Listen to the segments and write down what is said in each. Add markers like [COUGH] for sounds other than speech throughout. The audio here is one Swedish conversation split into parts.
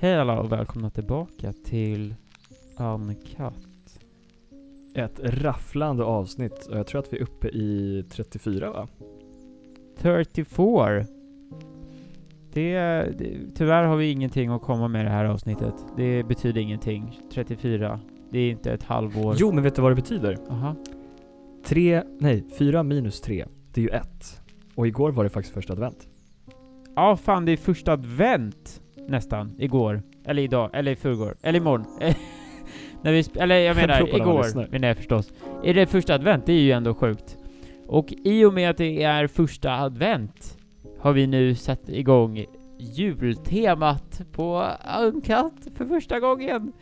Hej alla och välkomna tillbaka till Uncut. Ett rafflande avsnitt och jag tror att vi är uppe i 34 va? 34. Det, det, tyvärr har vi ingenting att komma med i det här avsnittet. Det betyder ingenting. 34. Det är inte ett halvår. Jo, men vet du vad det betyder? Aha. 3, nej, 4 minus 3, det är ju 1. Och igår var det faktiskt första advent. Ja, fan det är första advent nästan. Igår. Eller idag. Eller i förrgår. Eller imorgon. [LAUGHS] När vi eller jag menar man igår, menar jag förstås. Är det första advent? Det är ju ändå sjukt. Och i och med att det är första advent har vi nu satt igång jultemat på Uncut för första gången.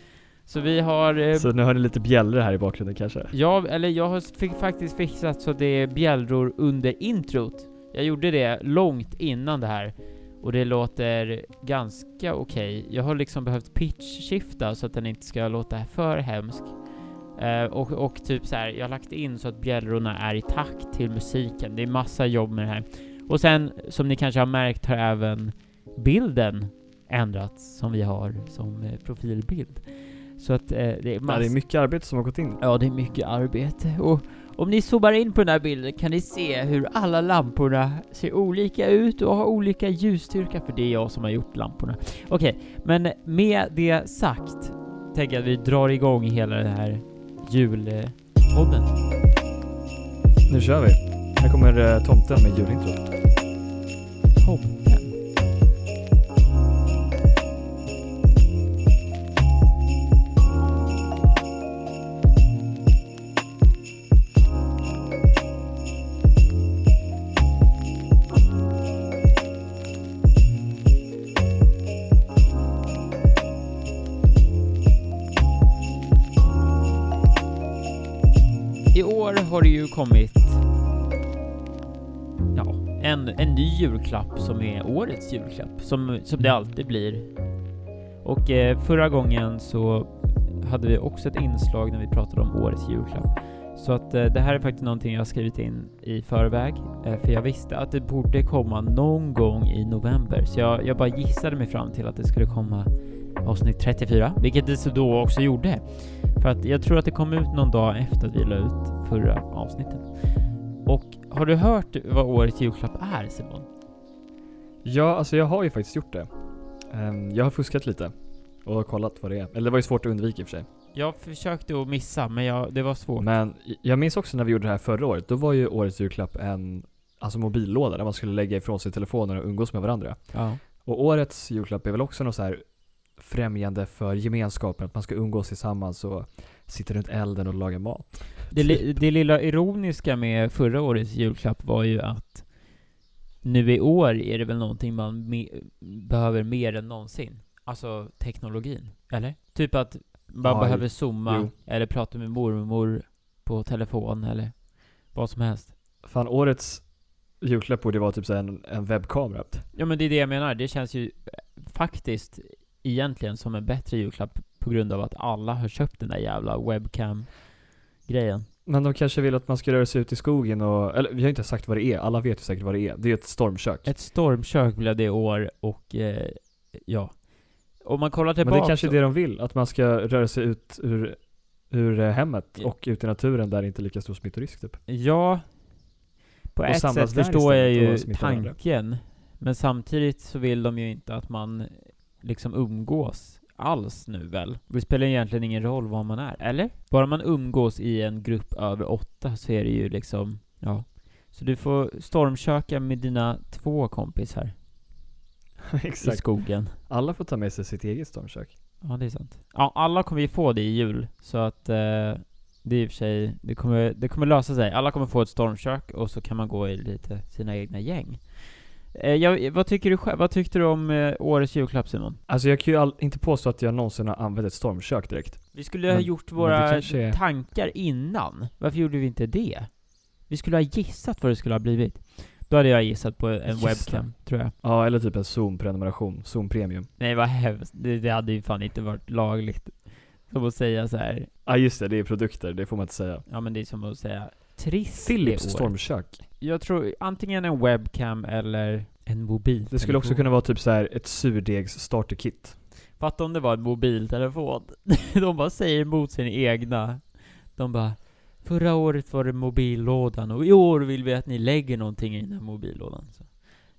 Så vi har... Eh, Så nu hör ni lite bjällror här i bakgrunden kanske? jag, eller jag har faktiskt fixat så det är bjällror under introt. Jag gjorde det långt innan det här. Och det låter ganska okej. Jag har liksom behövt pitch-shifta så att den inte ska låta för hemsk. Eh, och, och typ så här, jag har lagt in så att bjällrorna är i takt till musiken. Det är massa jobb med det här. Och sen, som ni kanske har märkt, har även bilden ändrats som vi har som eh, profilbild. Så att eh, det är Ja, massa... det är mycket arbete som har gått in. Ja, det är mycket arbete. Och om ni zoomar in på den här bilden kan ni se hur alla lamporna ser olika ut och har olika ljusstyrka, för det är jag som har gjort lamporna. Okej, men med det sagt tänker jag att vi drar igång hela den här julpodden. Nu kör vi. Här kommer eh, tomten med julintrot. Tomten. Kommit ja, en, en ny julklapp som är årets julklapp, som, som det alltid blir. Och eh, förra gången så hade vi också ett inslag när vi pratade om årets julklapp. Så att eh, det här är faktiskt någonting jag har skrivit in i förväg, eh, för jag visste att det borde komma någon gång i november. Så jag, jag bara gissade mig fram till att det skulle komma avsnitt 34, vilket det så då också gjorde. För att jag tror att det kom ut någon dag efter att vi la ut förra avsnittet. Och har du hört vad årets julklapp är Simon? Ja, alltså jag har ju faktiskt gjort det. Ehm, jag har fuskat lite och kollat vad det är. Eller det var ju svårt att undvika i och för sig. Jag försökte att missa, men jag, det var svårt. Men jag minns också när vi gjorde det här förra året, då var ju årets julklapp en alltså mobillåda där man skulle lägga ifrån sig telefonen och umgås med varandra. Ja. Och årets julklapp är väl också något så här främjande för gemenskapen, att man ska umgås tillsammans och sitta runt elden och laga mat. Det, li- det lilla ironiska med förra årets julklapp var ju att nu i år är det väl någonting man me- behöver mer än någonsin. Alltså teknologin, eller? Typ att man Ja, behöver zooma, jo. eller prata med mormor på telefon, eller vad som helst. Fan, årets julklapp borde vara typ så en, en webbkamera. Ja men det är det jag menar, det känns ju eh, faktiskt egentligen som en bättre julklapp på grund av att alla har köpt den där jävla webcam-grejen. Men de kanske vill att man ska röra sig ut i skogen och, eller vi har inte sagt vad det är, alla vet ju säkert vad det är. Det är ett stormkök. Ett stormkök blev det i år och eh, ja. Om man kollar Men tillbaka det är kanske är det de vill, att man ska röra sig ut ur, ur eh, hemmet och ut i naturen där det inte är lika stor smittorisk typ. Ja, på Och ett sätt förstår jag ju tanken. Men samtidigt så vill de ju inte att man liksom umgås alls nu väl? Det spelar egentligen ingen roll var man är, eller? Bara man umgås i en grupp över åtta så är det ju liksom, ja. Så du får stormköka med dina två kompisar [LAUGHS] i Exakt. skogen. Alla får ta med sig sitt eget stormkök. Ja, det är sant. Ja, alla kommer ju få det i jul, så att eh, det är i och för sig, det kommer, det kommer lösa sig. Alla kommer få ett stormkök och så kan man gå i lite sina egna gäng. Eh, jag, vad tycker du själv? Vad tyckte du om eh, årets julklapp Simon? Alltså jag kan ju all, inte påstå att jag någonsin har använt ett stormkök direkt. Vi skulle ha Men- gjort men det våra är- tankar innan. Varför gjorde vi inte det? Vi skulle ha gissat vad det skulle ha blivit. Då hade jag gissat på en Gissa. webcam, tror jag. Ja, eller typ en Zoom-prenumeration, Zoom Premium. Nej, vad hemskt. Det, det hade ju fan inte varit lagligt. Som att säga så här. Ja just det, det är produkter, det får man inte säga. ja men det är som att säga trist Philips i år. stormkök. Jag tror antingen en webcam eller en mobil. Det skulle också kunna vara typ så här ett surdegs starterkit. Fatta om det var en mobiltelefon. [LAUGHS] De bara säger emot sin egna. De bara Förra året var det mobillådan och i år vill vi att ni lägger någonting i den här mobillådan. Så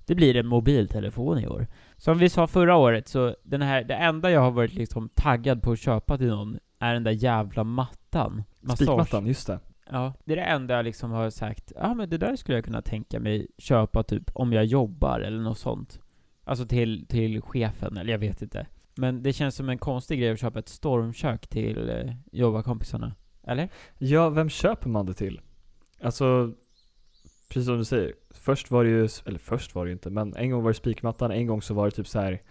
det blir en mobiltelefon i år. Som vi sa förra året, så den här, det enda jag har varit liksom taggad på att köpa till någon är den där jävla mattan. Massage. Spikmattan, just det. Ja, det är det enda jag liksom har sagt, ja men det där skulle jag kunna tänka mig köpa typ om jag jobbar eller något sånt. Alltså till, till chefen, eller jag vet inte. Men det känns som en konstig grej att köpa ett stormkök till eh, jobbarkompisarna. Eller? Ja, vem köper man det till? Alltså, precis som du säger. Först var det ju, eller först var det ju inte, men en gång var det spikmattan, en gång så var det typ så här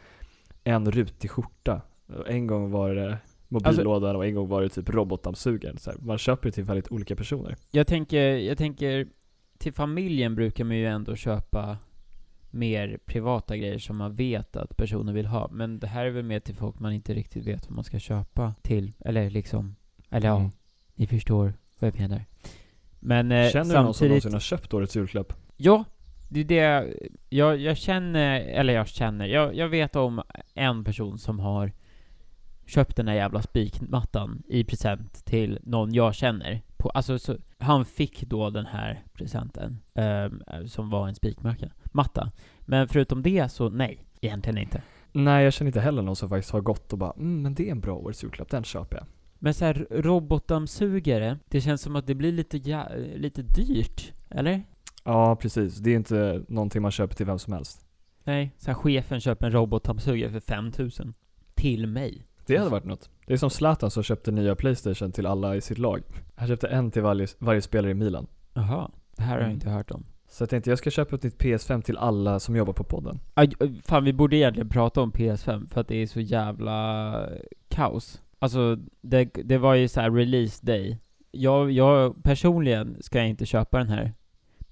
en rutig skjorta. En gång var det mobillådan och en gång var det typ robotdammsugaren. Så här, man köper det till väldigt olika personer. Jag tänker, jag tänker, till familjen brukar man ju ändå köpa mer privata grejer som man vet att personen vill ha. Men det här är väl mer till folk man inte riktigt vet vad man ska köpa till. Eller liksom, eller ja, Mm. ni förstår vad jag menar. Men eh, Känner du någon som någonsin har köpt årets julklapp? ja, det är det jag, jag känner, eller jag känner, jag, jag vet om en person som har köpt den här jävla spikmattan i present till någon jag känner. På, alltså, så, han fick då den här presenten, ehm, som var en spikmatta. Matta. Men förutom det så nej, egentligen inte. Nej, jag känner inte heller någon som faktiskt har gått och bara mm, men det är en bra årets julklapp, den köper jag. Men så här robotdammsugare, det känns som att det blir lite, jä- lite dyrt, eller? Ja, precis. Det är inte någonting man köper till vem som helst. Nej, så här chefen köper en robotdammsugare för 5000 Till mig. Det hade varit något. Det är som Zlatan som köpte nya Playstation till alla i sitt lag. Han köpte en till varje, varje spelare i Milan. Jaha, det här har jag Mm. inte hört om. Så jag tänkte jag ska köpa ett nytt PS5 till alla som jobbar på podden. Aj, fan, vi borde egentligen prata om PS5 för att det är så jävla kaos. Alltså, det, det var ju så här release day. Jag, jag personligen ska jag inte köpa den här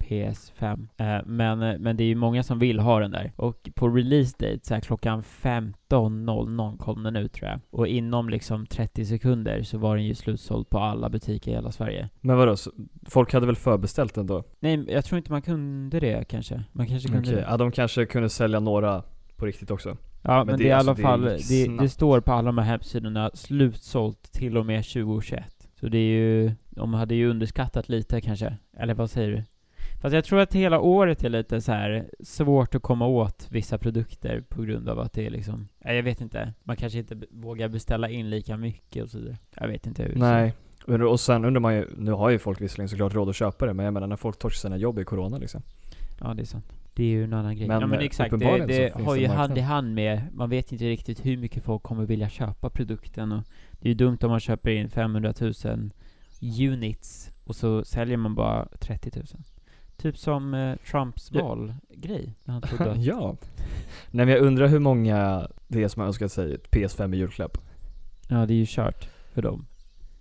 PS5. Eh, men, eh, men det är ju många som vill ha den där. Och på release date, så här klockan 15.00 kom den ut tror jag. Och inom liksom 30 sekunder så var den ju slutsåld på alla butiker i hela Sverige. Men vadå, så folk hade väl förbeställt den då? Nej, jag tror inte man kunde det kanske. Man kanske kunde Okej, det. ja de kanske kunde sälja några på riktigt också. Ja, men, det, det- är i alltså, alla det fall, gick det, det snabbt. står på alla de här hemsidorna slutsålt till och med 2021. Så det är ju, de hade ju underskattat lite kanske. Eller vad säger du? Fast jag tror att hela året är lite så här svårt att komma åt vissa produkter på grund av att det är liksom, jag vet inte. Man kanske inte vågar beställa in lika mycket och så vidare. Jag vet inte hur. Nej. Och sen undrar man ju, nu har ju folk visserligen såklart råd att köpa det, men jag menar när folk torskar sina jobb i corona liksom. Ja, det är sant. Det är ju en annan grej. Men, ja men eh, exakt, det, det har ju hand i hand med, man vet inte riktigt hur mycket folk kommer vilja köpa produkten och det är ju dumt om man köper in 500 000 units och så säljer man bara 30 000. Typ som eh, Trumps Ja. valgrej, när han trodde [LAUGHS] att, ja. Nej men jag undrar hur många det är som har önskat sig ett PS5 i julklapp. ja det är ju kört för dem.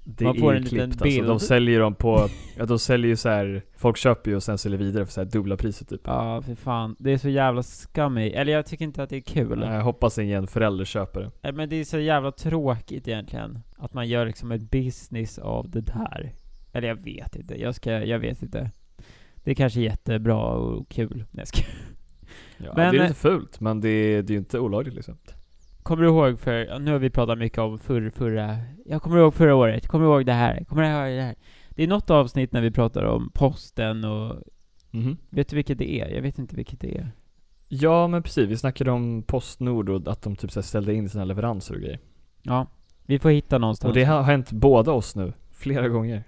Det Man får är en liten klippt bild. alltså. De säljer dem på, [LAUGHS] ja de säljer ju så här. folk köper ju och sen säljer vidare för så här dubbla priset typ. Ja, för fan. Det är så jävla scummy. Eller jag tycker inte att det är kul. Jag hoppas ingen förälder köper det. Nej, Men det är så jävla tråkigt egentligen. Att man gör liksom ett business av det där. Eller jag vet inte. Jag ska, jag vet inte. Det är kanske jättebra och kul. Nej. Ja, Men, det är eh, lite fult, men det är, ju inte olagligt liksom. Kommer du ihåg för, nu har vi pratat mycket om förr, förra, jag kommer ihåg förra året, kommer du ihåg det här, kommer du ihåg det här? Det är något avsnitt när vi pratar om posten och, Mhm. vet du vilket det är? Jag vet inte vilket det är. Ja men precis, vi snackade om Postnord och att de typ så ställde in sina leveranser och grejer. Ja, vi får hitta någonstans. Och det har hänt båda oss nu, flera gånger.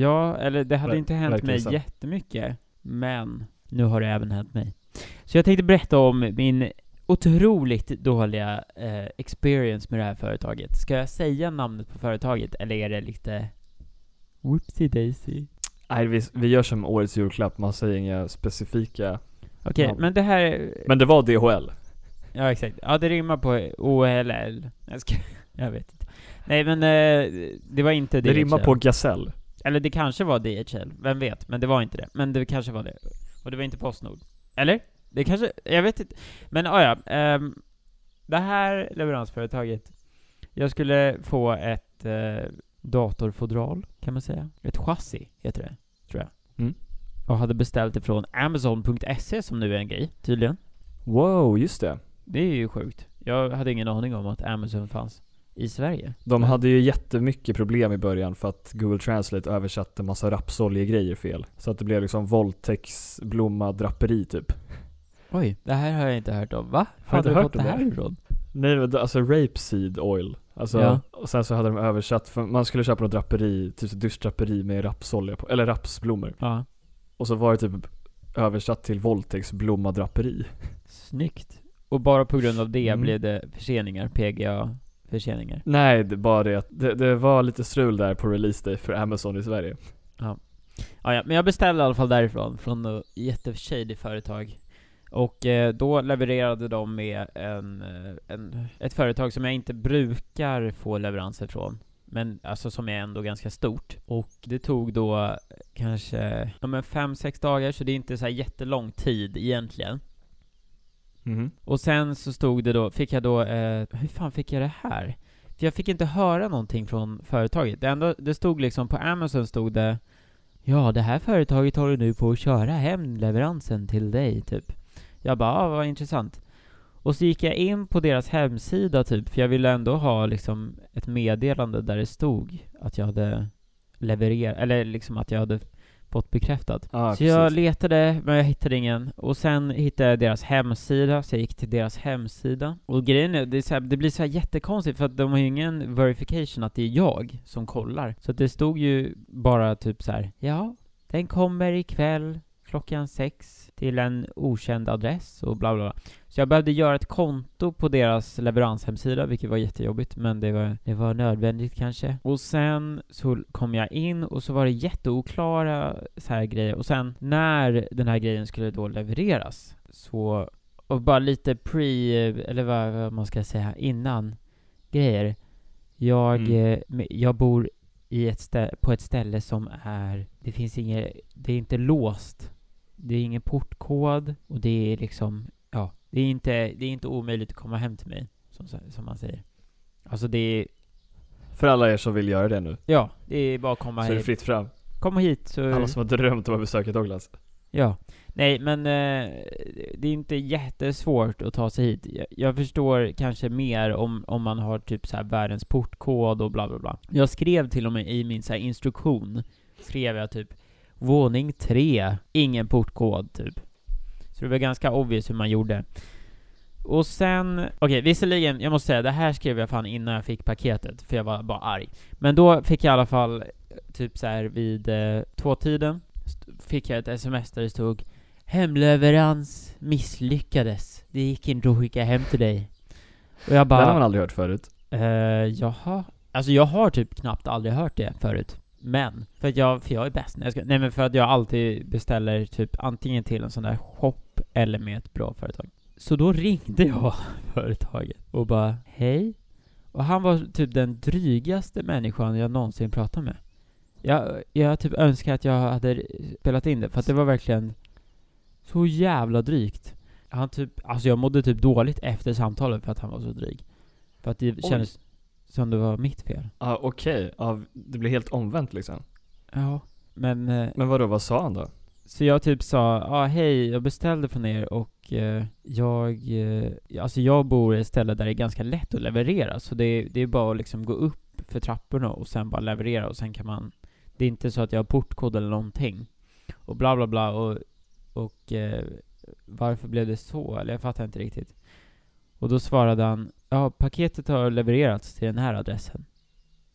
Ja, eller det hade Ver- inte hänt mig jättemycket, men nu har det även hänt mig. Så jag tänkte berätta om min otroligt dåliga eh, experience med det här företaget. Ska jag säga namnet på företaget, eller är det lite whoopsie daisy? Nej vi, vi gör som årets julklapp, man säger inga specifika Okej, Ja. men det här... Men det var DHL. Ja, exakt. Ja, det rimmar på OLL. Jag, ska, jag vet inte. Nej, men eh, det var inte Det DHL. rimmar på gasell. Eller det kanske var DHL, vem vet? Men det var inte det. Men det kanske var det. Och det var inte Postnord. Eller? Det kanske, jag vet inte. Men ah, ja, ehm, det här leveransföretaget, jag skulle få ett eh, datorfodral, kan man säga. Ett chassi, heter det, tror jag. Mm. Och hade beställt det från Amazon.se som nu är en grej, tydligen. Wow, just det. Det är ju sjukt. Jag hade ingen aning om att Amazon fanns i Sverige. De hade ju jättemycket problem i början för att Google Translate översatte massa rapsoljegrejer fel. Så att det blev liksom våldtäktsblomma draperi typ. Oj, det här har jag inte hört om. Va? Har du fått det här ifrån? Nej men alltså rapeseed oil. Alltså, Ja. och sen så hade de översatt, för man skulle köpa något draperi, typ duschdraperi med rapsolja på, eller rapsblommor. Ja. Och så var det typ översatt till våldtäktsblommadraperi. Snyggt. Och bara på grund av det Mm. blev det förseningar, PGA-förseningar. Nej, det bara det att det, det var lite strul där på release day för Amazon i Sverige. Ja, ja, men jag beställde i alla fall därifrån, från ett jätteshady företag. Och eh, då levererade de med en, eh, en, ett företag som jag inte brukar få leveranser från. Men alltså som är ändå ganska stort. Och det tog då kanske, ja men fem, sex dagar, så det är inte så jättelång tid egentligen. Mm. Och sen så stod det då, fick jag då, eh, hur fan fick jag det här? För jag fick inte höra någonting från företaget. Det enda, det stod liksom, på Amazon stod det Ja, det här företaget håller nu på att köra hem leveransen till dig, typ. Jag bara, ah, vad intressant. Och så gick jag in på deras hemsida, typ, för jag ville ändå ha liksom ett meddelande där det stod att jag hade levererat, eller liksom att jag hade fått bekräftat. Ja, Så jag precis. letade, men jag hittade ingen. Och sen hittade jag deras hemsida, så jag gick till deras hemsida. Och grejen är, det, är så här, det blir så här jättekonstigt för att de har ju ingen verification att det är jag som kollar. Så det stod ju bara typ så här: ja, den kommer ikväll klockan sex till en okänd adress och bla bla bla. Så jag behövde göra ett konto på deras leveranshemsida, vilket var jättejobbigt, men det var, det var nödvändigt kanske. Och sen så kom jag in och så var det jätteoklara så här grejer. Och sen när den här grejen skulle då levereras, så, och bara lite pre, eller vad, vad man ska säga, innan grejer. Jag, Mm. eh, jag bor i ett stä- på ett ställe som är, det finns inget, det är inte låst. Det är ingen portkod och det är liksom, ja, det är inte, det är inte omöjligt att komma hem till mig, som, som man säger. Alltså det är, För alla er som vill göra det nu, ja, det är bara att komma så är det hit. fritt fram. Komma hit så... Alla som har drömt om att besöka Douglas. Ja. Nej, men eh, det är inte jättesvårt att ta sig hit. Jag, jag förstår kanske mer om, om man har typ så här världens portkod och bla bla bla. Jag skrev till och med i min så instruktion, skrev jag typ våning tre, ingen portkod typ. Så det var ganska obvious hur man gjorde. Och sen, okej visserligen, jag måste säga, det här skrev jag fan innan jag fick paketet, för jag var bara arg. Men då fick jag i alla fall, typ så här vid eh, tvåtiden, fick jag ett sms där det stod Hemleverans misslyckades. Det gick inte att skicka hem till dig. Och jag Den har man bara, aldrig hört förut. eh, jaha? Alltså jag har typ knappt aldrig hört det förut. Men, för att jag, för jag är bäst. Nej, jag ska, nej men för att jag alltid beställer typ antingen till en sån där shop eller med ett bra företag. Så då ringde jag [LAUGHS] företaget och bara hej. Och han var typ den drygaste människan jag någonsin pratat med. Jag, jag typ önskar att jag hade spelat in det, för att det var verkligen så jävla drygt. Han typ, alltså jag mådde typ dåligt efter samtalet för att han var så dryg. För att det Oj. kändes som det var mitt fel. Ja okej, ja, det blir helt omvänt liksom. Ja, men... eh, Men vadå, vad sa han då? Så jag typ sa, ja ah, hej, jag beställde från er och eh, jag, eh, alltså jag bor i ett ställe där det är ganska lätt att leverera, så det, det är bara att liksom gå upp för trapporna och sen bara leverera och sen kan man, det är inte så att jag har portkod eller någonting. Och bla bla bla och, och eh, varför blev det så? Eller jag fattar inte riktigt. Och då svarade han, ja paketet har levererats till den här adressen.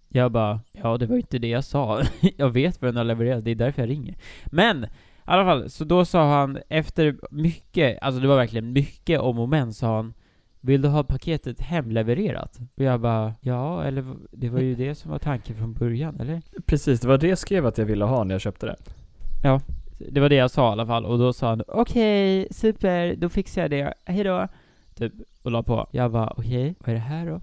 Jag bara, ja det var ju inte det jag sa. [LAUGHS] jag vet vad den har levererat, det är därför jag ringer. Men, i alla fall, så då sa han efter mycket, alltså det var verkligen mycket om och men, sa han Vill du ha paketet hemlevererat? Och jag bara, ja, eller det var ju det som var tanken från början, eller? Precis, det var det jag skrev att jag ville ha när jag köpte det. Det var det jag sa i alla fall, och då sa han okej, super, då fixar jag det, hejdå Typ, och la på. Jag bara okej, vad är det här då?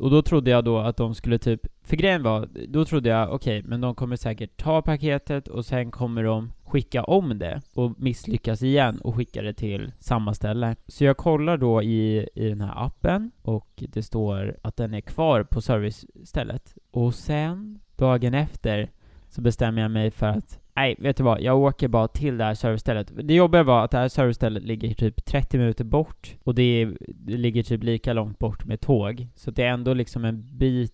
Och då trodde jag då att de skulle typ, för grejen var, då trodde jag okej, men de kommer säkert ta paketet och sen kommer de skicka om det och misslyckas igen och skicka det till samma ställe. Så jag kollar då i, i den här appen och det står att den är kvar på servicestället. Och sen, dagen efter, så bestämmer jag mig för att nej, vet du vad? Jag åker bara till det här servicestället. Det jobbiga var att det här servicestället ligger typ 30 minuter bort, och det, det ligger typ lika långt bort med tåg. Så det är ändå liksom en bit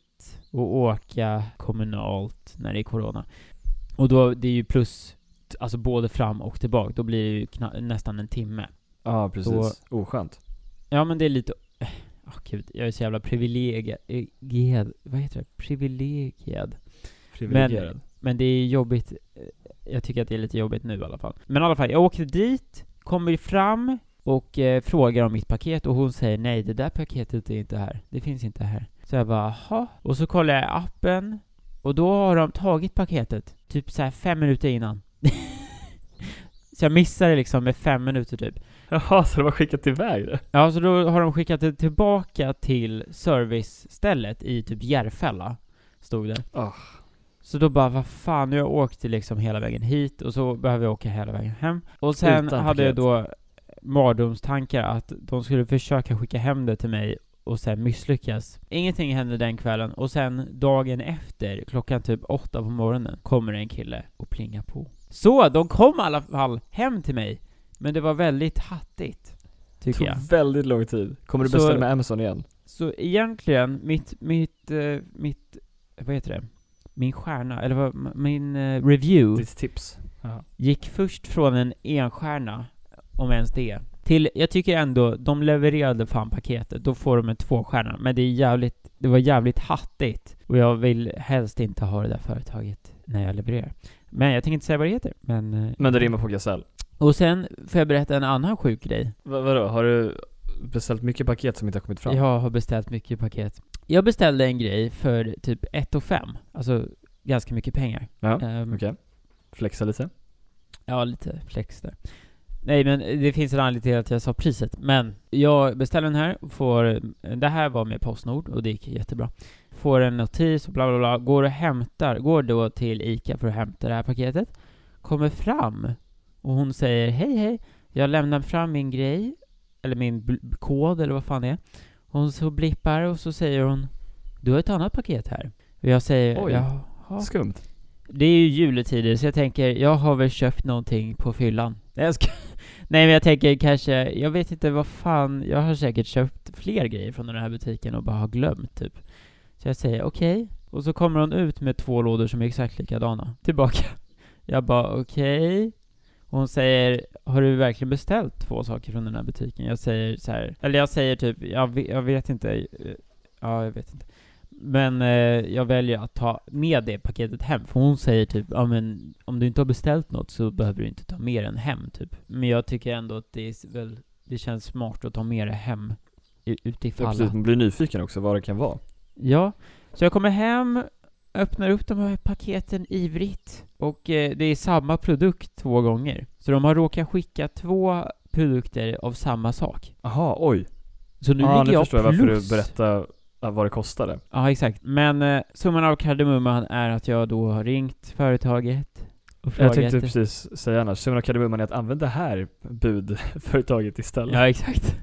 att åka kommunalt när det är corona. Och då, det är ju plus, alltså både fram och tillbaka, då blir det ju kna- nästan en timme. Ja, precis. Oskönt. Ja men det är lite, åh gud, jag är så jävla privilegierad, vad heter det? Privilegierad. Privilegierad. Men det är jobbigt, eh, jag tycker att det är lite jobbigt nu i alla fall. Men i alla fall, jag åkte dit, kommer fram och eh, frågar om mitt paket och hon säger nej, det där paketet är inte här. Det finns inte här. Så jag bara, jaha. Och så kollar jag appen och då har de tagit paketet, typ så här fem minuter innan. [LAUGHS] så jag missade liksom med fem minuter typ. Jaha, så de har skickat iväg det? Ja, så då har de skickat det tillbaka till servicestället i typ Järfälla, stod det. Oh. Så då bara, vad fan, nu har jag åkt liksom hela vägen hit och så behöver jag åka hela vägen hem. Och sen Utan hade jag då mardrömstankar att de skulle försöka skicka hem det till mig och sen misslyckas. Ingenting hände den kvällen och sen dagen efter, klockan typ åtta på morgonen, kommer en kille och plingar på. Så, de kom i alla fall hem till mig. Men det var väldigt hattigt, tycker tog jag. väldigt lång tid. Kommer du Så- beställa med Amazon igen? Så egentligen, mitt, mitt, eh, mitt, vad heter det? Min stjärna, eller vad, min eh, review Ditt tips? Jaha. gick först från en enstjärna, om ens det, till, jag tycker ändå, de levererade fan paketet, då får de en tvåstjärna, men det är jävligt, det var jävligt hattigt, och jag vill helst inte ha det där företaget när jag levererar. Men jag tänker inte säga vad det heter, men... eh, Men det rimmar på gasell. Och sen får jag berätta en annan sjuk grej. Va, vadå, har du beställt mycket paket som inte har kommit fram? Jag har beställt mycket paket. Jag beställde en grej för typ 1 och 5, alltså ganska mycket pengar. Ja, Ehm, okej. Flexa lite. Ja, lite flex där. Nej, men det finns en anledning till att jag sa priset. Men jag beställer den här, får, det här var med Postnord och det gick jättebra. Får en notis och bla bla bla, går och hämtar, går då till ICA för att hämta det här paketet. Kommer fram och hon säger hej hej, jag lämnar fram min grej, eller min kod eller vad fan det är. Hon så blippar och så säger hon Du har ett annat paket här. Och jag säger Oj. Jaha. Skumt. Det är ju juletider, så jag tänker, jag har väl köpt någonting på fyllan. Nej, jag ska... [LAUGHS] Nej men jag tänker kanske, jag vet inte vad fan, jag har säkert köpt fler grejer från den här butiken och bara har glömt typ. Så jag säger okej, och så kommer hon ut med två lådor som är exakt likadana, tillbaka. Jag bara okej. Och hon säger, har du verkligen beställt två saker från den här butiken? Jag säger så här, eller jag säger typ, jag vet, jag vet inte, eh, ja jag vet inte. Men eh, jag väljer att ta med det paketet hem, för hon säger typ ja men om du inte har beställt något så behöver du inte ta med den hem typ. Men jag tycker ändå att det är väl, det känns smart att ta med det hem u- Ja, utifall. precis, man blir nyfiken också vad det kan vara. Ja, så jag kommer hem, öppnar upp de här paketen ivrigt och eh, det är samma produkt två gånger. Så de har råkat skicka två produkter av samma sak. Aha, oj. Så nu Ja, ligger nu jag förstår jag varför plus. du berättar äh, vad det kostade. Ja, exakt. Men eh, summan av kardemumman är att jag då har ringt företaget och Jag frågat... tänkte precis säga annars, summan av kardemumman är att använda det här budföretaget [LAUGHS] istället. Ja, exakt.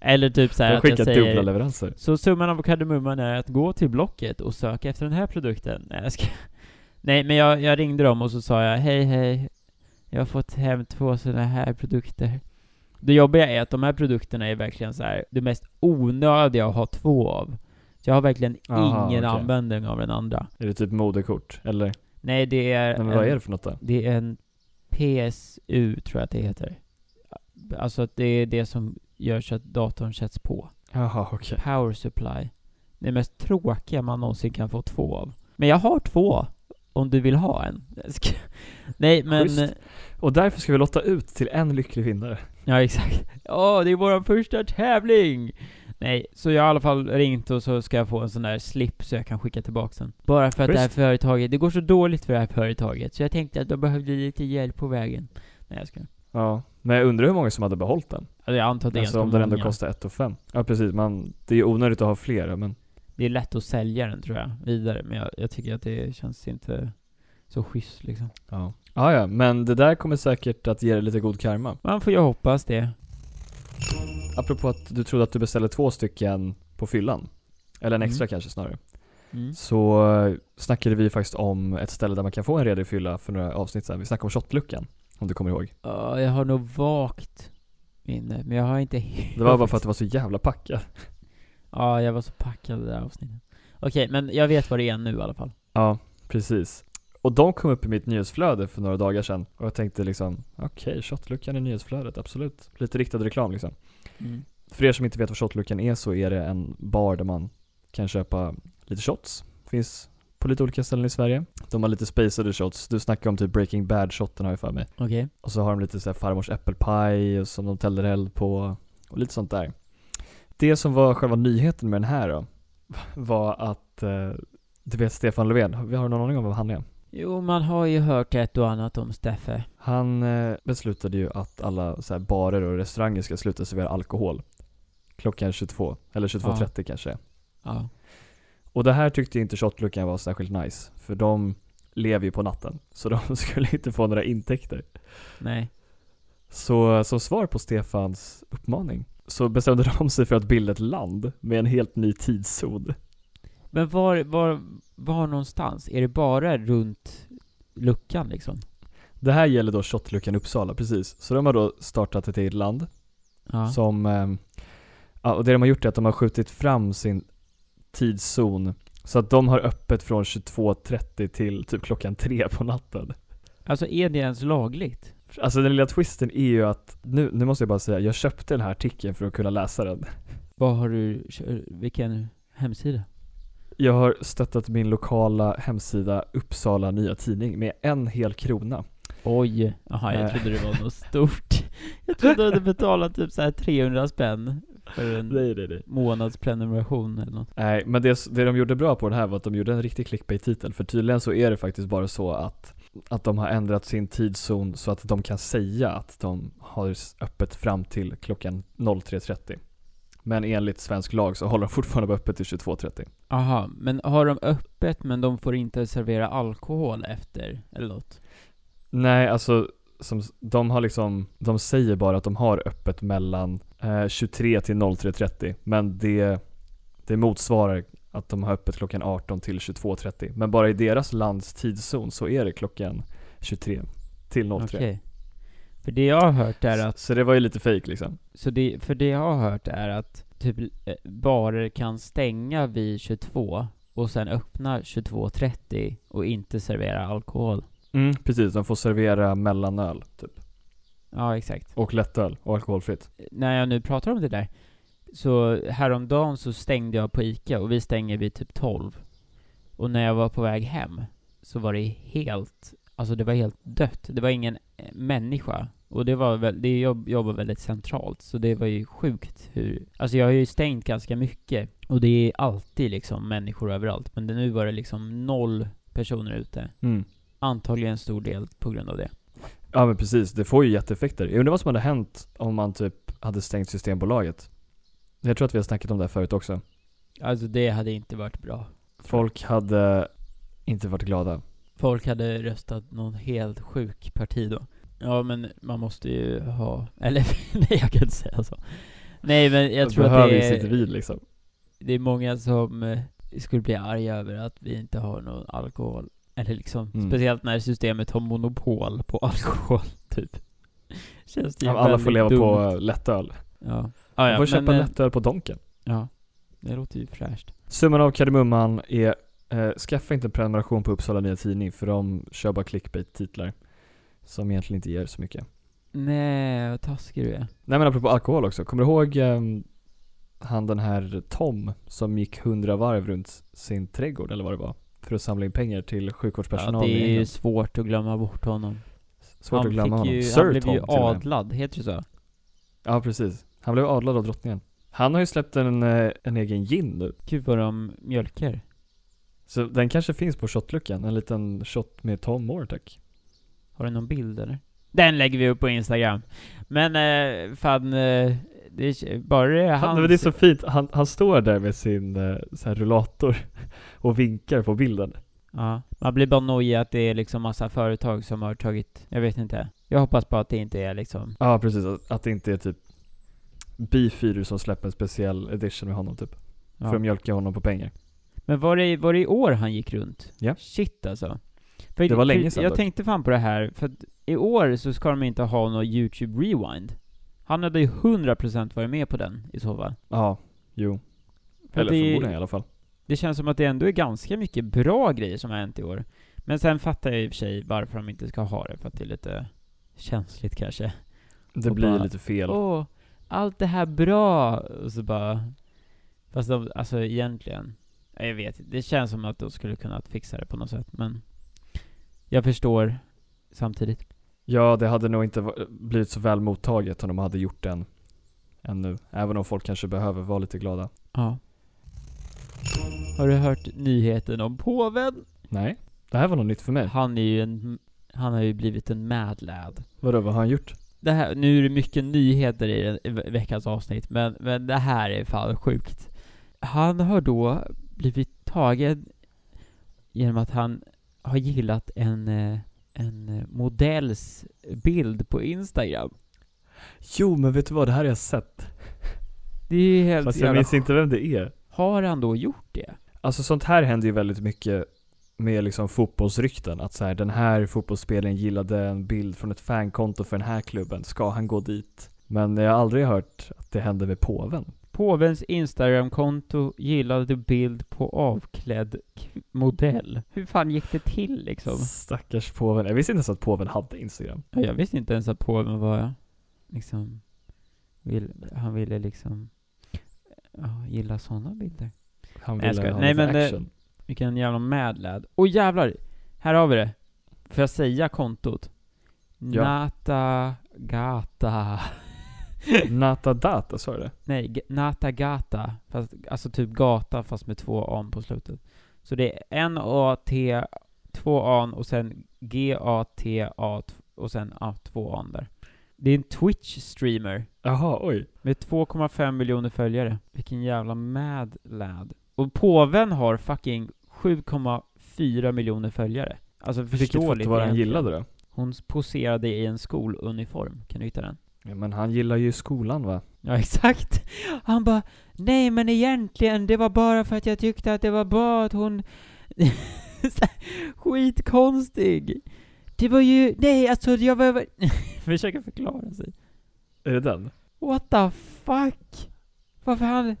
Eller typ så här De att jag skickar dubbla säger... leveranser. Så summan av kardemumman är att gå till Blocket och söka efter den här produkten. Nej, jag ska... Nej, men jag, jag ringde dem och så sa jag hej hej, jag har fått hem två sådana här produkter. Det jobbiga är att de här produkterna är verkligen så här det mest onödiga att ha två av. Så jag har verkligen Aha, ingen okej. användning av den andra. Är det typ modekort? Eller? Nej, det är... Men vad är det för något då? Det är en PSU, tror jag att det heter. Alltså att det är det som gör så att datorn sätts på. Jaha, okej. Power supply. Det mest tråkiga man någonsin kan få två av. Men jag har två, om du vill ha en. [LAUGHS] Nej men... Schysst. Och därför ska vi lotta ut till en lycklig vinnare. Ja exakt. Ja, det är vår första tävling! Nej, så jag har i alla fall ringt och så ska jag få en sån där slip så jag kan skicka tillbaka den. Bara för att det här företaget, det går så dåligt för det här företaget, så jag tänkte att de behövde lite hjälp på vägen. Nej jag ska. Ja. Men jag undrar hur många som hade behållit den? Alltså jag antar att det är Alltså ganska om den ändå många. kostar 1 och 5. Ja precis, man, det är onödigt att ha flera men Det är lätt att sälja den tror jag, vidare, men jag, jag tycker att det känns inte så schysst liksom. ja. Ja, ja, men det där kommer säkert att ge dig lite god karma. Man får ju hoppas det. Apropå att du trodde att du beställde två stycken på fyllan. Eller en Mm. extra kanske snarare. Mm. så eh, snackade vi faktiskt om ett ställe där man kan få en redig fylla för några avsnitt sedan. Vi snackade om shotluckan, om du kommer ihåg. Ja, jag har nog vagt minne, men jag har inte [LAUGHS] Det var bara för att det var så jävla packat. Ja, jag var så packad i det där avsnittet. Okej, men jag vet vad det är nu i alla fall. Ja, precis. Och de kom upp i mitt nyhetsflöde för några dagar sedan och jag tänkte liksom, okej, shotluckan i nyhetsflödet, absolut. Lite riktad reklam liksom. Mm. För er som inte vet vad shotluckan är så är det en bar där man kan köpa lite shots. Finns på lite olika ställen i Sverige. De har lite spacade shots. Du snackar om typ Breaking Bad-shotten har jag för mig. Okej. Och så har de lite så här farmors äppelpaj och som de täller eld på och lite sånt där. Det som var själva nyheten med den här då, [LAUGHS] var att eh, du vet Stefan Löfven, vi har någon aning om vem han är? Jo, man har ju hört ett och annat om Steffe. Han eh, beslutade ju att alla så här, barer och restauranger ska sluta servera alkohol klockan 22, eller 22.30 kanske. Ja. Och det här tyckte inte shotluckan var särskilt nice, för de lever ju på natten, så de [LAUGHS] skulle inte få några intäkter. Nej. Så som svar på Stefans uppmaning så bestämde de sig för att bilda ett land med en helt ny tidszon. Men var, var, var någonstans? Är det bara runt luckan liksom? Det här gäller då shotluckan Uppsala, precis. Så de har då startat ett eget land Ja. som, eh, ja, och det de har gjort är att de har skjutit fram sin tidszon så att de har öppet från 22.30 till typ klockan 3 på natten. Alltså är det ens lagligt? Alltså den lilla twisten är ju att, nu, nu måste jag bara säga, jag köpte den här artikeln för att kunna läsa den. Vad har du, vilken hemsida? Jag har stöttat min lokala hemsida Uppsala Nya Tidning med en hel krona. Oj, jaha jag trodde det var något [LAUGHS] stort. Jag trodde du hade betalat typ så här 300 spänn en Nej, nej, nej. månadsprenumeration eller något. Nej, men det, det de gjorde bra på den här var att de gjorde en riktig clickbait-titel. För tydligen så är det faktiskt bara så att, att de har ändrat sin tidszon så att de kan säga att de har öppet fram till klockan 03.30. Men enligt svensk lag så håller de fortfarande öppet till 22.30. Aha, men har de öppet men de får inte servera alkohol efter, eller något? Nej, alltså som, de har liksom, de säger bara att de har öppet mellan eh, 23 till 03.30 men det, det motsvarar att de har öppet klockan 18 till 22.30 men bara i deras lands tidszon så är det klockan 23 till 03 Okej. För det jag har hört är att, Så det var ju lite fake liksom. Så det, för det jag har hört är att typ eh, barer kan stänga vid 22 och sen öppna 22.30 och inte servera alkohol. mm, Precis, de får servera mellanöl typ Ja, exakt. Och lättöl och alkoholfritt När jag nu pratar om det där, så häromdagen så stängde jag på ICA och vi stänger vid typ 12. Och när jag var på väg hem så var det helt, alltså det var helt dött. Det var ingen eh, människa. Och det var väl, det jobb, jobbar väldigt centralt, så det var ju sjukt hur, alltså jag har ju stängt ganska mycket. Och det är alltid liksom människor överallt. Men det, nu var det liksom noll personer ute. mm. Antagligen en stor del på grund av det. Ja men precis, det får ju jätteeffekter. Jag undrar vad som hade hänt om man typ hade stängt Systembolaget Jag tror att vi har snackat om det här förut också Alltså det hade inte varit bra. Folk hade inte varit glada Folk hade röstat någon helt sjuk parti då. Ja men man måste ju ha, [LAUGHS] eller nej jag kan inte säga så. Nej men jag De tror att det ju sitt är, vid liksom det är många som eh, skulle bli arga över att vi inte har någon alkohol. Eller liksom, Mm. speciellt när systemet har monopol på alkohol, [LAUGHS] typ. Känns det ju Alla får leva dumt. på lättöl Ja. Ah, Man ja, får köpa eh, lättöl på Donken Ja. Det låter ju fräscht. Summan av kardemumman är eh, Skaffa inte en prenumeration på Uppsala Nya Tidning för de kör bara clickbait-titlar Som egentligen inte ger så mycket Nej, vad taskig du är. Nej men apropå alkohol också, kommer du ihåg ehm, han den här Tom som gick hundra varv runt sin trädgård eller vad det var? För att samla in pengar till Ja, sjukvårdspersonal det i är ju svårt att glömma bort honom. Svårt han att glömma honom. Ju, Sir han blev Tom ju adlad, heter det så? Ja precis. Han blev adlad av drottningen. Han har ju släppt en, eh, en egen gin nu. Gud vad de mjölkar. Så den kanske finns på shotluckan, en liten shot med Tom Moore tack. Har du någon bild eller? Den lägger vi upp på Instagram. Men eh, fan, eh, det är, bara det är Han, hans... men det är så fint, han, han står där med sin eh, så här rullator [LAUGHS] och vinkar på bilden. Ja, man blir bara nojig att det är liksom massa företag som har tagit, jag vet inte. Jag hoppas på att det inte är liksom, Ja precis, att, det inte är typ Beefeater som släpper en speciell edition med honom typ. För ja. att mjölka honom på pengar. Men var det, var det i år han gick runt? Ja. Shit alltså. För, Det var länge för sedan Jag dock. tänkte fan på det här, för att i år så ska de inte ha någon YouTube Rewind. Han hade ju 100% varit med på den i så fall. Ja, jo. För Eller det, förmodligen i alla fall. det känns som att det ändå är ganska mycket bra grejer som har hänt i år. Men sen fattar jag i och för sig varför de inte ska ha det, för att det är lite känsligt kanske. Det Och blir bara, lite fel. Åh, allt det här bra! Och så bara... Fast de, alltså egentligen, ja, jag vet det känns som att de skulle kunna fixa det på något sätt, men jag förstår samtidigt. Ja, det hade nog inte blivit så väl mottaget om de hade gjort den ännu. Även om folk kanske behöver vara lite glada. Ja. Har du hört nyheten om påven? Nej, det här var något nytt för mig. Han är ju en, han har ju blivit en mad lad. Vadå, vad har han gjort? Det här, nu är det mycket nyheter i, veckans avsnitt, men, men det här är fan sjukt. Han har då blivit tagen genom att han har gillat en, eh, en eh, modells bild på Instagram. Jo, men vet du vad? Det här har jag sett. Det är helt Fast jag jävla minns inte vem det är. Har han då gjort det? Alltså sånt här händer ju väldigt mycket med liksom fotbollsrykten. Att så här, den här fotbollsspelaren gillade en bild från ett fankonto för den här klubben. Ska han gå dit? Men jag har aldrig hört att det hände med påven. Påvens Instagramkonto gillade bild på avklädd modell. Hur fan gick det till liksom? Stackars påven. Jag visste inte ens att påven hade Instagram. Ja, Jag visste inte ens att påven var liksom, vill, han ville liksom, ja, gilla sådana bilder. Han ville ha Nej, men det- action. Vilken jävla mad lad. Åh jävlar! Här har vi det. Får jag säga kontot? Ja. Nata Gata. [LAUGHS] Nata Data, sa du det? Nej, G- Nata Gata. Fast, alltså typ gata fast med två A på slutet. Så det är N-A-T, två A och sen G-A-T-A t- och sen A, två A där. Det är en Twitch-streamer Jaha, oj. med 2,5 miljoner följare. Vilken jävla mad lad. Och påven har fucking 7,4 miljoner följare. Alltså Vilket förståeligt var det han gillade då? Hon poserade i en skoluniform. Kan du hitta den? Ja, men han gillar ju skolan va? Ja, [LAUGHS] exakt. Han bara, nej men egentligen, det var bara för att jag tyckte att det var bra att hon... [LAUGHS] Skitkonstig! Det var ju, nej alltså jag var... [LAUGHS] Försöker förklara sig. Är det den? What the fuck? Varför han...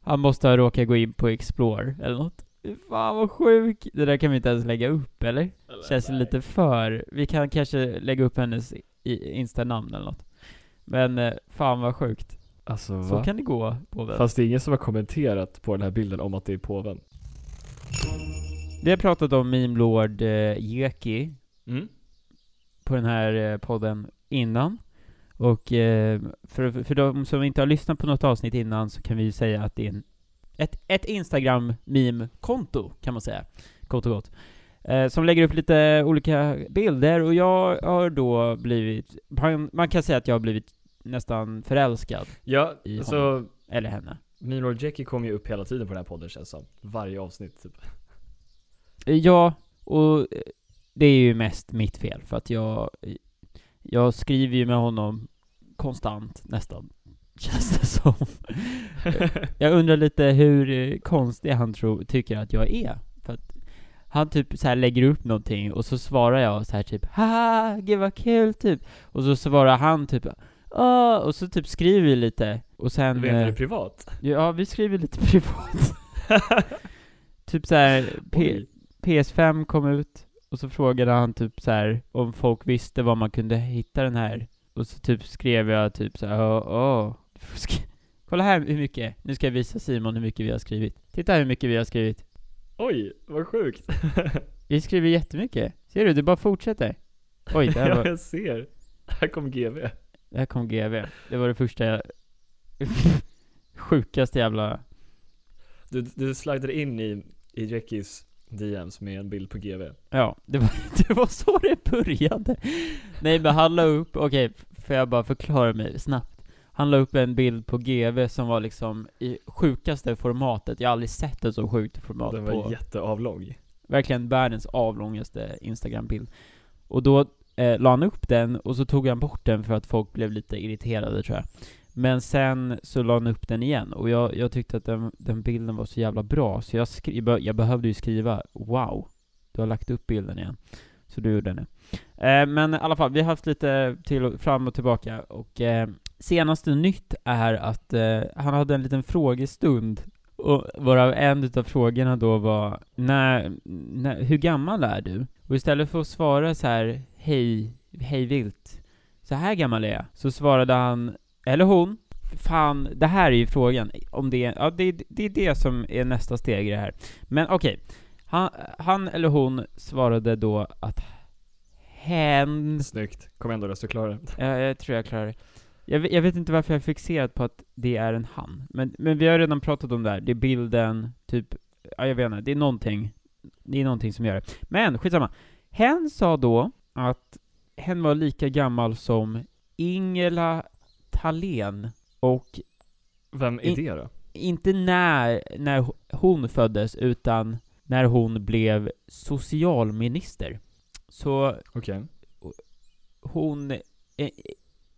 Han måste ha råkat gå in på Explore eller något. Fy Fan vad sjuk. Det där kan vi inte ens lägga upp eller? Känns lite för... Vi kan kanske lägga upp hennes Insta-namn eller något. Men eh, fan vad sjukt. Alltså Så va? kan det gå på väl. Fast det är ingen som har kommenterat på den här bilden om att det är påven. Vi har pratat om Meme Lord eh, Jeki Mm. på den här eh, podden innan. Och eh, för, för de som inte har lyssnat på något avsnitt innan så kan vi ju säga att det är en, ett, ett Instagram-meme-konto kan man säga, kort och gott. Eh, som lägger upp lite olika bilder och jag har då blivit, man, kan säga att jag har blivit nästan förälskad, Ja, I så eller henne. Mino och Jackie kommer ju upp hela tiden på den här podden känns som. Varje avsnitt typ. Eh, Ja, och eh, det är ju mest mitt fel för att jag, jag skriver ju med honom konstant nästan, [LAUGHS] känns det som. [LAUGHS] jag undrar lite hur konstig han tror, tycker att jag är. Han typ så här lägger upp någonting och så svarar jag så här typ Haha, gud vad kul typ. Och så svarar han typ Åh, och så typ skriver vi lite och sen Menar eh, du privat? Ja, vi skriver lite [LAUGHS] privat. [LAUGHS] typ så här, P- Oj. PS5 kom ut och så frågade han typ så här om folk visste var man kunde hitta den här. Och så typ skrev jag typ så här, åh, åh. [LAUGHS] Kolla här hur mycket, nu ska jag visa Simon hur mycket vi har skrivit. Titta hur mycket vi har skrivit. Oj, vad sjukt. [LAUGHS] Vi skriver jättemycket. Ser du, det bara fortsätter. Oj, det här, [LAUGHS] ja, var, jag ser. Här kom GV. här kom GV. Det var det första jag... [LAUGHS] Sjukaste jävla... Du, du slidade in i, i Jackies DMs med en bild på GV. Ja, det var, det var så det började. Nej men han la upp, okej, får jag bara förklara mig snabbt. Han la upp en bild på GV som var liksom i sjukaste formatet, jag har aldrig sett ett så sjukt format Den var på, jätteavlång. verkligen världens avlångaste Instagram-bild. Och då eh, la han upp den, och så tog han bort den för att folk blev lite irriterade tror jag. Men sen så la han upp den igen och jag, jag tyckte att den, den bilden var så jävla bra så jag, skri, jag behövde ju skriva 'Wow, du har lagt upp bilden igen' Så du gjorde det. Eh, men i alla fall, vi har haft lite till fram och tillbaka och eh, senaste nytt är att eh, han hade en liten frågestund och varav en utav frågorna då var när, när, hur gammal är du? Och istället för att svara så här hej, hej vilt, så här gammal är jag, så svarade han, eller hon, fan, det här är ju frågan, om det, ja det, det är det som är nästa steg i det här. Men okej, okay. han, han eller hon svarade då att hen... Snyggt, kom igen då du klarar det. Ja, jag tror jag klarar det. Jag, jag, vet inte varför jag är fixerat på att det är en han, men, men vi har redan pratat om det här, det är bilden, typ, ja jag vet inte, det är någonting, det är någonting som gör det. Men skitsamma. Hen sa då att hen var lika gammal som Ingela Thalén och Vem är det då? Inte när, när hon föddes, utan när hon blev socialminister. Så okay. hon, eh,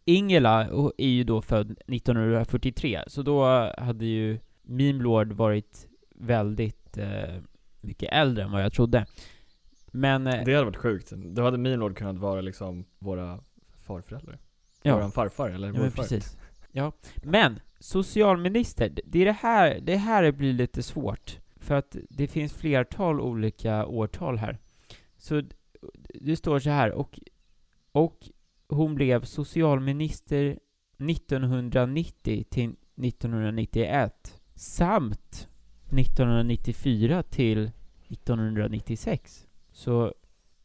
Ingela är ju då född 1943, så då hade ju Meme Lord varit väldigt eh, mycket äldre än vad jag trodde. Men... Eh, det hade varit sjukt. Då hade Meme Lord kunnat vara liksom våra farföräldrar. Ja. Våran farfar, eller ja, men precis. Ja, men socialminister, det är det här, det här blir lite svårt. För att det finns flertal olika årtal här. Så det står så här, och, och hon blev socialminister 1990 till 1991 samt 1994 till 1996. Så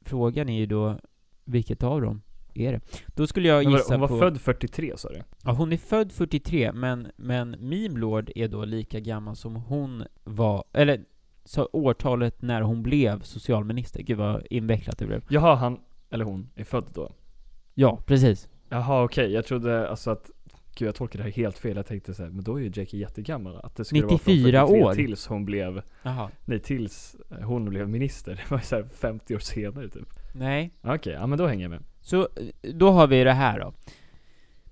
frågan är ju då, vilket av dem är det? Då skulle jag gissa på... Hon var på, född 43 sa du? Ja, hon är född 43, men, men Meme Lord är då lika gammal som hon var, eller så årtalet när hon blev socialminister. Gud vad invecklat det blev. Jaha, han, eller hon, är född då? Ja, precis. Jaha okej, jag trodde alltså att Gud jag tolkade det här helt fel, jag tänkte såhär, men då är ju Jackie jättegammal Att det skulle 94 vara år? tills hon blev Jaha. Nej, tills hon blev minister. [LAUGHS] Det var ju såhär 50 år senare typ. Nej. Okej, ja men då hänger jag med. Så, då har vi det här då.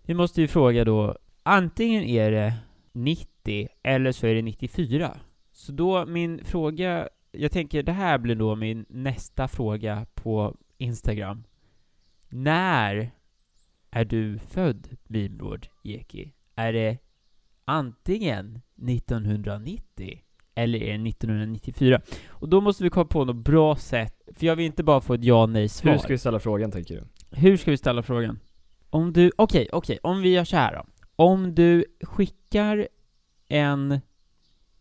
Vi måste ju fråga då Antingen är det 90 eller så är det 94 Så då, min fråga Jag tänker, det här blir då min nästa fråga på Instagram när är du född, Mimlord Jeki? Är det antingen 1990 eller är det 1994? Och då måste vi komma på något bra sätt, för jag vill inte bara få ett ja nej svar. Hur ska vi ställa frågan, tänker du? Hur ska vi ställa frågan? Om du, okej, okay, okej, okay, om vi gör så här då. Om du skickar en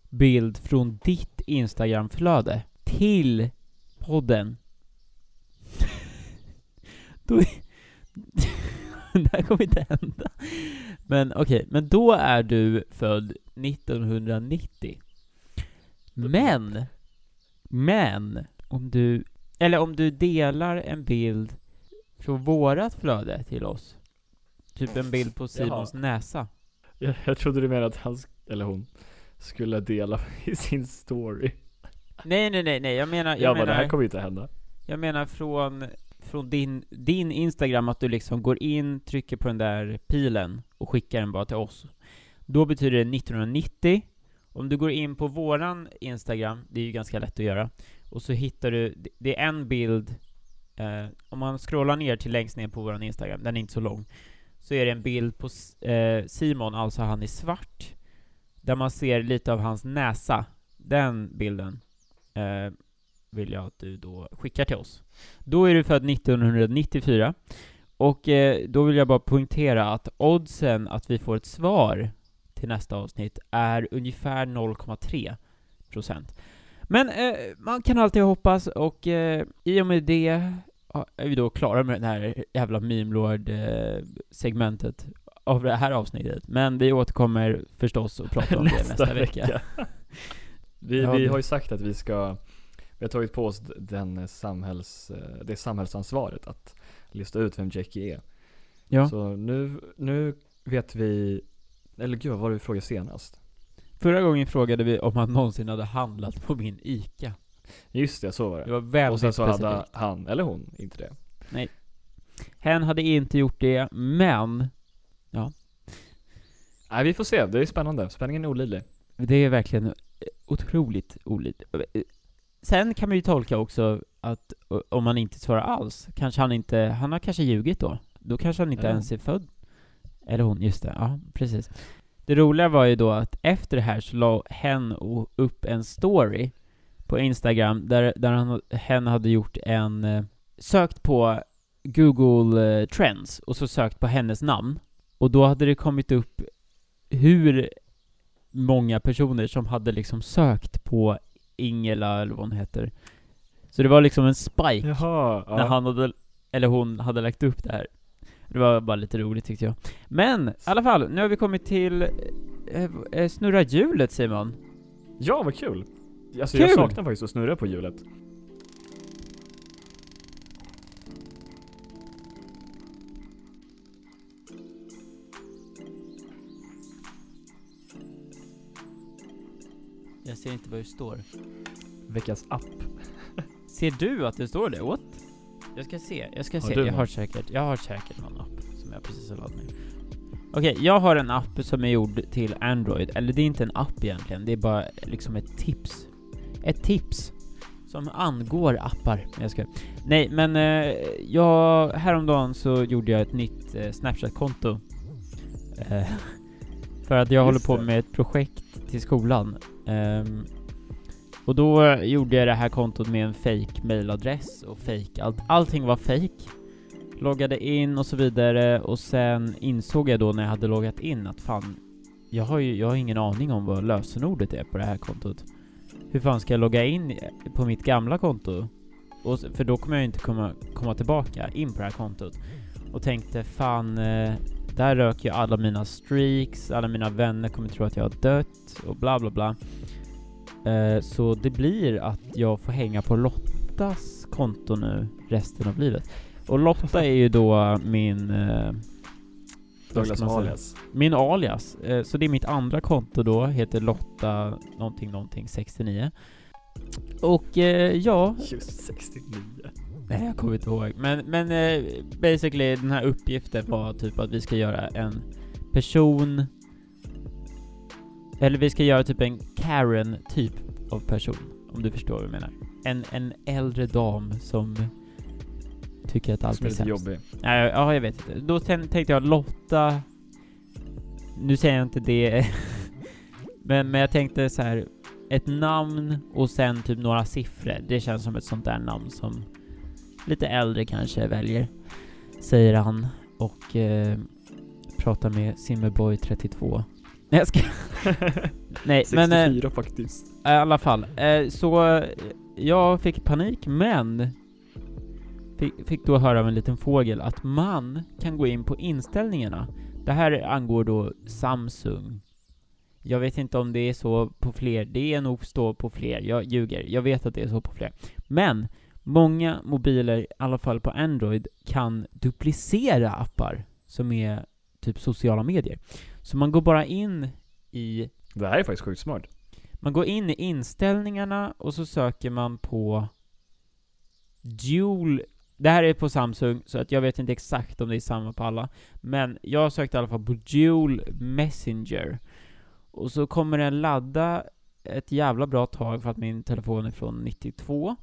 bild från ditt Instagramflöde till podden då... [LAUGHS] det här kommer inte hända. Men okej, okay, men då är du född 1990. Men, men, om du, eller om du delar en bild från vårat flöde till oss, typ en bild på Simons Jaha. näsa. Jag, jag trodde du menade att han, eller hon, skulle dela [LAUGHS] i sin story. Nej, nej, nej, nej, jag menar, jag ja, menar, det här kommer inte hända. Jag menar från från din, din Instagram att du liksom går in, trycker på den där pilen och skickar den bara till oss. Då betyder det 1990. Om du går in på våran Instagram, det är ju ganska lätt att göra, och så hittar du, det är en bild, eh, om man scrollar ner till längst ner på våran Instagram, den är inte så lång, så är det en bild på eh, Simon, alltså han i svart, där man ser lite av hans näsa. Den bilden eh, vill jag att du då skickar till oss. Då är du född 1994, och eh, då vill jag bara poängtera att oddsen att vi får ett svar till nästa avsnitt är ungefär 0,3 procent. Men eh, man kan alltid hoppas, och eh, i och med det är vi då klara med det här jävla meme-lord-segmentet eh, av det här avsnittet. Men vi återkommer förstås och prata om det [LAUGHS] nästa vecka. vecka. [LAUGHS] vi, vi har ju sagt att vi ska vi har tagit på oss den samhälls, eh, det samhällsansvaret att lista ut vem Jackie är. Ja. Så nu, nu vet vi, eller gud vad var det vi frågade senast? Förra gången frågade vi om han någonsin hade handlat på min ICA. Just det, så var det. Det var väldigt Och sen så specifikt. hade han, eller hon, inte det. Nej. Hen hade inte gjort det, men, ja. Nej, vi får se. Det är spännande. Spänningen är olidlig. Det är verkligen eh, otroligt olidligt. Sen kan man ju tolka också att om han inte svarar alls, kanske han inte, han har kanske ljugit då. Då kanske han inte Ja. ens är född. Eller hon, just det. Ja, precis. Det roliga var ju då att efter det här så la hen upp en story på Instagram där, där han, hen hade gjort en, eh, sökt på Google eh, Trends och så sökt på hennes namn. Och då hade det kommit upp hur många personer som hade liksom sökt på Ingela, eller vad hon heter. Så det var liksom en spike Jaha, när han hade, eller hon hade lagt upp det här. Det var bara lite roligt tyckte jag. Men, i alla fall, nu har vi kommit till eh, eh, Snurra hjulet Simon. Ja, vad kul! Alltså Kul! jag saknar faktiskt att snurra på hjulet. Jag ser inte vad det står. Veckans app. Ser du att det står det? What? Jag ska se, jag ska Har se. du Jag någon? har säkert, jag har säkert någon app som jag precis har laddat ner. Okej, jag har en app som är gjord till Android, eller det är inte en app egentligen, det är bara liksom ett tips. Ett tips som angår appar. Nej, Jag ska. Nej, men eh, jag, häromdagen så gjorde jag ett nytt eh, Snapchat-konto. Eh, [LAUGHS] för att jag Just håller på det. med ett projekt till skolan. Um, och då gjorde jag det här kontot med en fake mailadress och fake allt. Allting var fake. Loggade in och så vidare och sen insåg jag då när jag hade loggat in att fan, jag har ju jag har ingen aning om vad lösenordet är på det här kontot. Hur fan ska jag logga in på mitt gamla konto? Och, för då kommer jag ju inte komma, komma tillbaka in på det här kontot. Och tänkte fan, eh, där rök ju alla mina streaks, alla mina vänner kommer tro att jag har dött och bla bla bla. Eh, så det blir att jag får hänga på Lottas konto nu resten av livet. Och Lotta är ju då min... Eh, Douglas alias. Min alias. Eh, så det är mitt andra konto då, heter Lotta någonting någonting 69. Och eh, ja, Just 69. Nej, jag kommer inte ihåg. Men, men eh, basically den här uppgiften var typ att vi ska göra en person eller vi ska göra typ en Karen-typ av person, om du förstår vad jag menar. En, en äldre dam som tycker att allt Som är är sämst. jobbig. Nej, ja, jag vet inte. Då tän- tänkte jag Lotta... Nu säger jag inte det, [LAUGHS] men, men jag tänkte så här ett namn och sen typ några siffror. Det känns som ett sånt där namn som lite äldre kanske väljer, säger han och eh, pratar med Simmerboy 32. Nej, jag ska... [LAUGHS] Nej, men... eh, 64 faktiskt. i alla fall, eh, så eh, jag fick panik, men fick, fick då höra av en liten fågel att man kan gå in på inställningarna. Det här angår då Samsung. Jag vet inte om det är så på fler, det är nog stå på fler, jag ljuger. Jag vet att det är så på fler. Men många mobiler, i alla fall på Android, kan duplicera appar som är typ sociala medier. Så man går bara in i Det här är faktiskt sjukt smart. man går in i inställningarna och så söker man på Dual Det här är på Samsung, så att jag vet inte exakt om det är samma på alla. Men jag sökte i alla fall på Dual Messenger. Och så kommer den ladda ett jävla bra tag för att min telefon är från 92.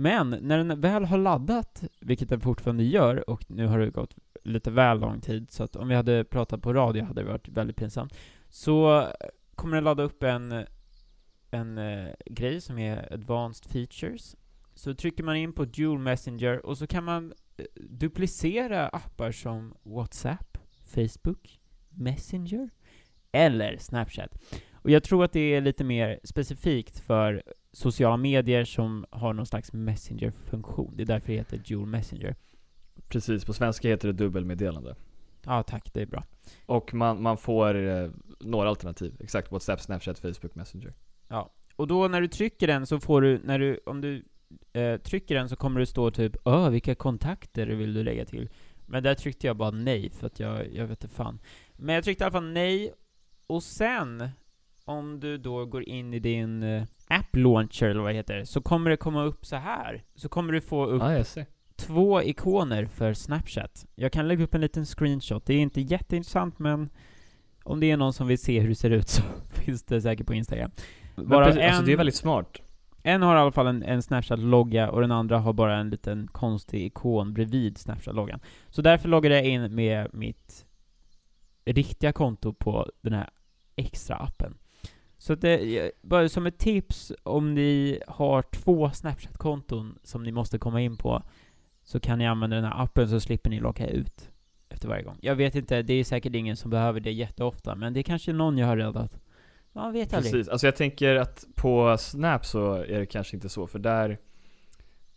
Men när den väl har laddat, vilket den fortfarande gör, och nu har det gått lite väl lång tid, så att om vi hade pratat på radio hade det varit väldigt pinsamt. Så eh, kommer den ladda upp en, en eh, grej som är Advanced Features. Så trycker man in på Dual Messenger och så kan man eh, duplicera appar som WhatsApp, Facebook, Messenger eller Snapchat. Och jag tror att det är lite mer specifikt för sociala medier som har någon slags Messenger-funktion. Det är därför det heter Dual Messenger. Precis, på svenska heter det dubbelmeddelande. Ja, tack, det är bra. Och man, man får eh, några alternativ. Exakt, WhatsApp, Snapchat, Facebook, Messenger. Och då när du trycker den så får du, när du, om du eh, trycker den så kommer det stå typ Öh, vilka kontakter vill du lägga till? Men där tryckte jag bara nej, för att jag, jag vet inte fan. Men jag tryckte i alla fall nej, och sen, om du då går in i din eh, app launcher, eller vad det heter, så kommer det komma upp så här. Så kommer du få upp ser. två ikoner för Snapchat. Jag kan lägga upp en liten screenshot. Det är inte jätteintressant, men om det är någon som vill se hur det ser ut [LAUGHS] så finns det säkert på Instagram. Varav precis, alltså det är väldigt smart. en har i alla fall en, en Snapchat-logga och den andra har bara en liten konstig ikon bredvid Snapchat-loggan. Så därför loggade jag in med mitt riktiga konto på den här extra appen. Så det, bara som ett tips, om ni har två Snapchat-konton som ni måste komma in på, så kan ni använda den här appen så slipper ni logga ut efter varje gång. Jag vet inte, det är säkert ingen som behöver det jätteofta, men det är kanske någon jag har räddat. Man vet aldrig. Precis, alltså jag tänker att på Snap så är det kanske inte så, för där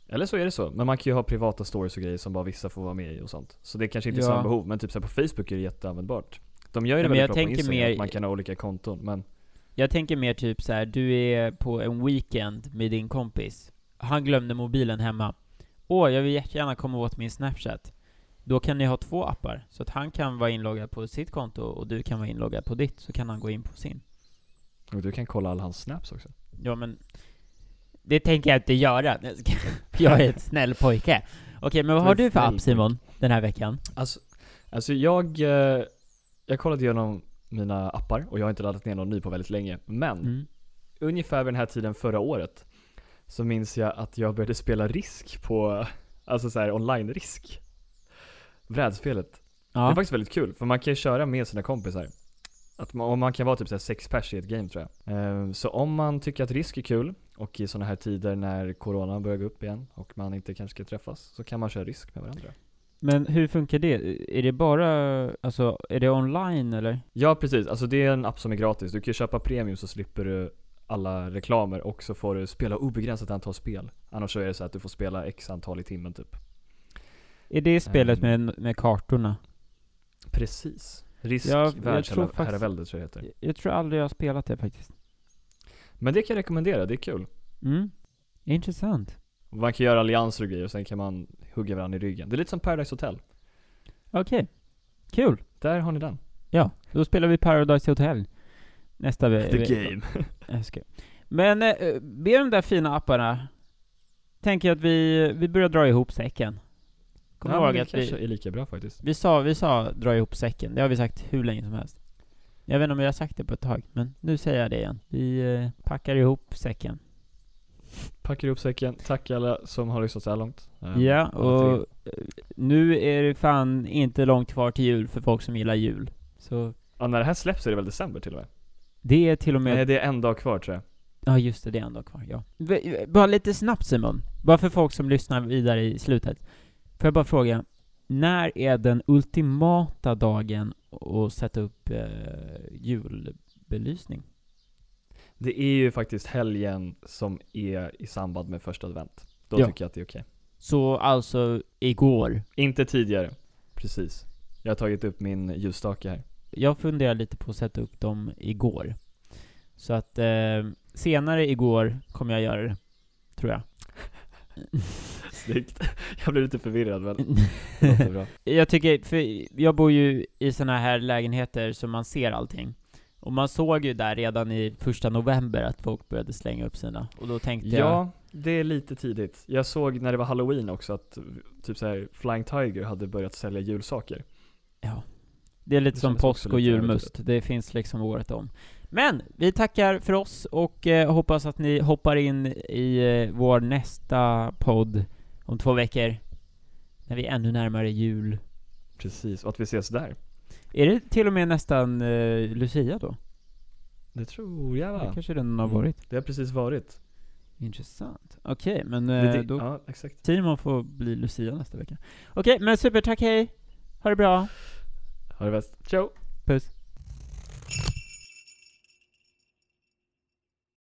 eller så är det så, men man kan ju ha privata stories och grejer som bara vissa får vara med i och sånt. Så det kanske inte är Ja. samma behov, men typ så på Facebook är det jätteanvändbart. De gör ju Ja, det väldigt bra på Instagram, mer- att man kan ha olika konton, men Jag tänker mer typ så här, du är på en weekend med din kompis. Han glömde mobilen hemma. Åh, jag vill jättegärna komma åt min Snapchat. Då kan ni ha två appar, så att han kan vara inloggad på sitt konto och du kan vara inloggad på ditt, så kan han gå in på sin. och du kan kolla alla hans snaps också. Ja, men det tänker jag inte göra. [LAUGHS] Jag är ett [LAUGHS] snäll pojke. Okej, men vad har du för app Simon, den här veckan? Alltså, alltså jag, eh, jag kollade igenom mina appar och jag har inte laddat ner någon ny på väldigt länge. Men Mm. ungefär vid den här tiden förra året så minns jag att jag började spela risk på, alltså så här online-risk. Brädspelet. Det är Ja, faktiskt väldigt kul, för man kan ju köra med sina kompisar. Att man, och man kan vara typ så sex pers i ett game tror jag. Ehm, så om man tycker att risk är kul, och i sådana här tider när corona börjar gå upp igen och man inte kanske ska träffas, så kan man köra risk med varandra. Men hur funkar det? Är det bara, alltså, är det online eller? Ja precis, alltså det är en app som är gratis. Du kan ju köpa premium så slipper du alla reklamer och så får du spela obegränsat antal spel. Annars så är det så att du får spela x antal i timmen typ. Är det spelet Ehm. med, med kartorna? Precis. Risk, Ja, världsherravälde tror jag det heter. Jag tror aldrig jag har spelat det faktiskt. Men det kan jag rekommendera, det är kul. Mm. Intressant. Man kan göra allianser och grejer och sen kan man hugga varandra i ryggen. Det är lite som Paradise Hotel. Okej. Kul. Där har ni den. Ja, då spelar vi Paradise Hotel nästa ve- The game. Jag ska. Men eh, med de där fina apparna, tänker jag att vi, vi börjar dra ihop säcken. Kom ihåg det att kanske vi, är lika bra faktiskt. vi sa, vi sa dra ihop säcken, det har vi sagt hur länge som helst. Jag vet inte om jag har sagt det på ett tag, men nu säger jag det igen. Vi eh, packar ihop säcken. Packar ihop säcken. Tack alla som har lyssnat så här långt. Ehm, Ja, och eh, nu är det fan inte långt kvar till jul för folk som gillar jul. Så Ja, när det här släpps är det väl december till och med? det är till och med Nej, det är en dag kvar tror jag. Ja just det, det är en dag kvar, ja. Bara lite snabbt Simon, bara för folk som lyssnar vidare i slutet. Får jag bara fråga, när är den ultimata dagen att sätta upp eh, julbelysning? Det är ju faktiskt helgen som är i samband med första advent. Då Ja. tycker jag att det är okej. Så alltså igår. Inte tidigare. Precis. Jag har tagit upp min ljusstake här. Jag funderar lite på att sätta upp dem igår. Så att eh, senare igår kommer jag göra det, tror jag. [LAUGHS] Snyggt. Jag blev lite förvirrad men [LAUGHS] det bra. Jag tycker, för jag bor ju i såna här lägenheter så man ser allting. Och man såg ju där redan i första november att folk började slänga upp sina. Och då tänkte jag, Ja, det är lite tidigt. Jag såg när det var halloween också att typ så här Flying Tiger hade börjat sälja julsaker. ja. Det är lite Det som påsk och julmust. Det finns liksom året om. Men, vi tackar för oss och eh, hoppas att ni hoppar in i eh, vår nästa podd om två veckor. När vi är ännu närmare jul. Precis, och att vi ses där. Är det till och med nästan eh, Lucia då? Det tror jag Det va? kanske redan har Mm. varit. Det har precis varit. Intressant. Okej, men Det, eh, det, då Ja, exakt. Simon får bli Lucia nästa vecka. Okej, men super, tack hej! Ha det bra! Ha det bäst. Ciao! Puss!